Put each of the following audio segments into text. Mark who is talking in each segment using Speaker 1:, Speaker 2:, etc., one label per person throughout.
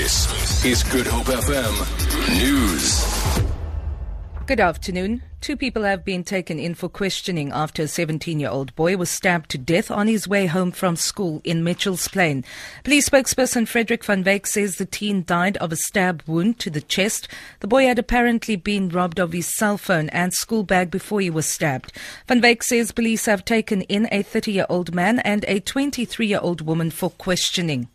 Speaker 1: This is Good Hope FM News.
Speaker 2: Good afternoon. Two people have been taken in for questioning after a 17 year old boy was stabbed to death on his way home from school in Mitchell's Plain. Police spokesperson Frederick van Wyk says the teen died of a stab wound to the chest. The boy had apparently been robbed of his cell phone and school bag before he was stabbed. Van Wyk says police have taken in a 30 year old man and a 23 year old woman for questioning.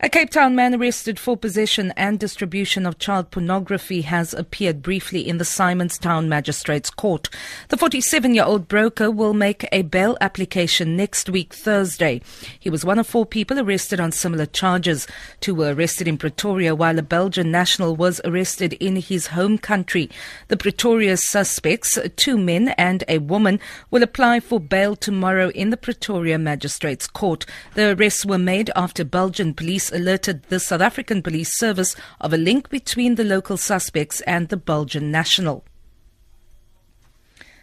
Speaker 2: A Cape Town man arrested for possession and distribution of child pornography has appeared briefly in the Simonstown Magistrates Court. The 47 year old broker will make a bail application next week, Thursday. He was one of four people arrested on similar charges. Two were arrested in Pretoria, while a Belgian national was arrested in his home country. The Pretoria suspects, two men and a woman, will apply for bail tomorrow in the Pretoria Magistrates Court. The arrests were made after Belgian police alerted the South African Police Service of a link between the local suspects and the Belgian national.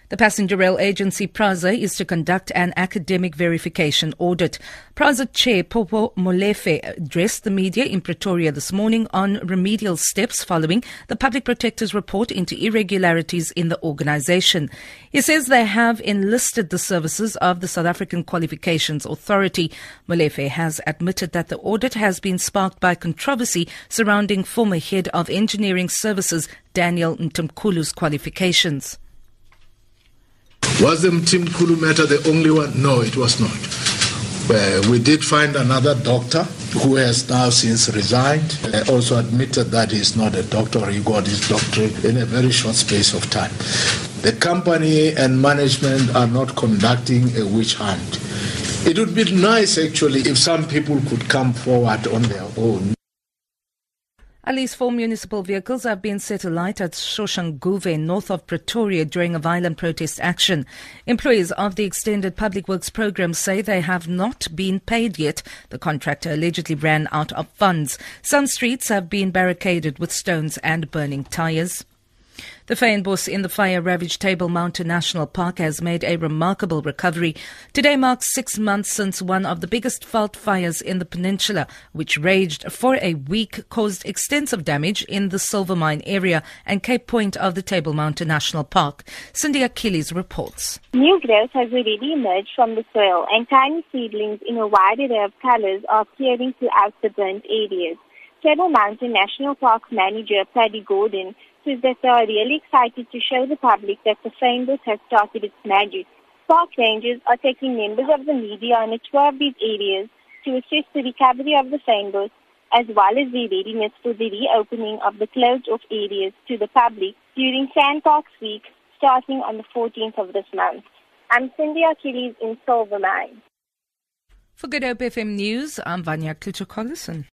Speaker 2: The passenger rail agency PRASA is to conduct an academic verification audit. PRASA chair Popo Molefe addressed the media in Pretoria this morning on remedial steps following the public protector's report into irregularities in the organization. He says they have enlisted the services of the South African Qualifications Authority. Molefe has admitted that the audit has been sparked by controversy surrounding former head of engineering services Daniel Mtimkulu's qualifications.
Speaker 3: Was the Mtimkulu matter the only one? No, it was not. Uh, we did find another doctor who has now since resigned. Uh, also admitted that he's not a doctor. He got his doctorate in a very short space of time. The company and management are not conducting a witch hunt. It would be nice, actually, if some people could come forward on their own
Speaker 2: at least four municipal vehicles have been set alight at Soshanguve, north of Pretoria, during a violent protest action. Employees of the Extended Public Works Programme say they have not been paid yet. The contractor allegedly ran out of funds. Some streets have been barricaded with stones and burning tyres. The fynbos in the fire-ravaged Table Mountain National Park has made a remarkable recovery. Today marks six months since one of the biggest veld fires in the peninsula, which raged for a week, caused extensive damage in the Silvermine area and Cape Point of the Table Mountain National Park. Cindy Achilles reports.
Speaker 4: New growth has already emerged from the soil and tiny seedlings in a wide array of colors are appearing throughout the burnt areas. Table Mountain National Park manager Paddy Gordon is that they are really excited to show the public that the fynbos has started its magic. Park rangers are taking members of the media on a tour of these areas to assess the recovery of the fynbos as well as the readiness for the reopening of the closed-off areas to the public during SANParks Week starting on the 14th of this month. I'm Cindy Achilles in Silvermine.
Speaker 2: For Good Hope FM News, I'm Vanya Kluter-Collison.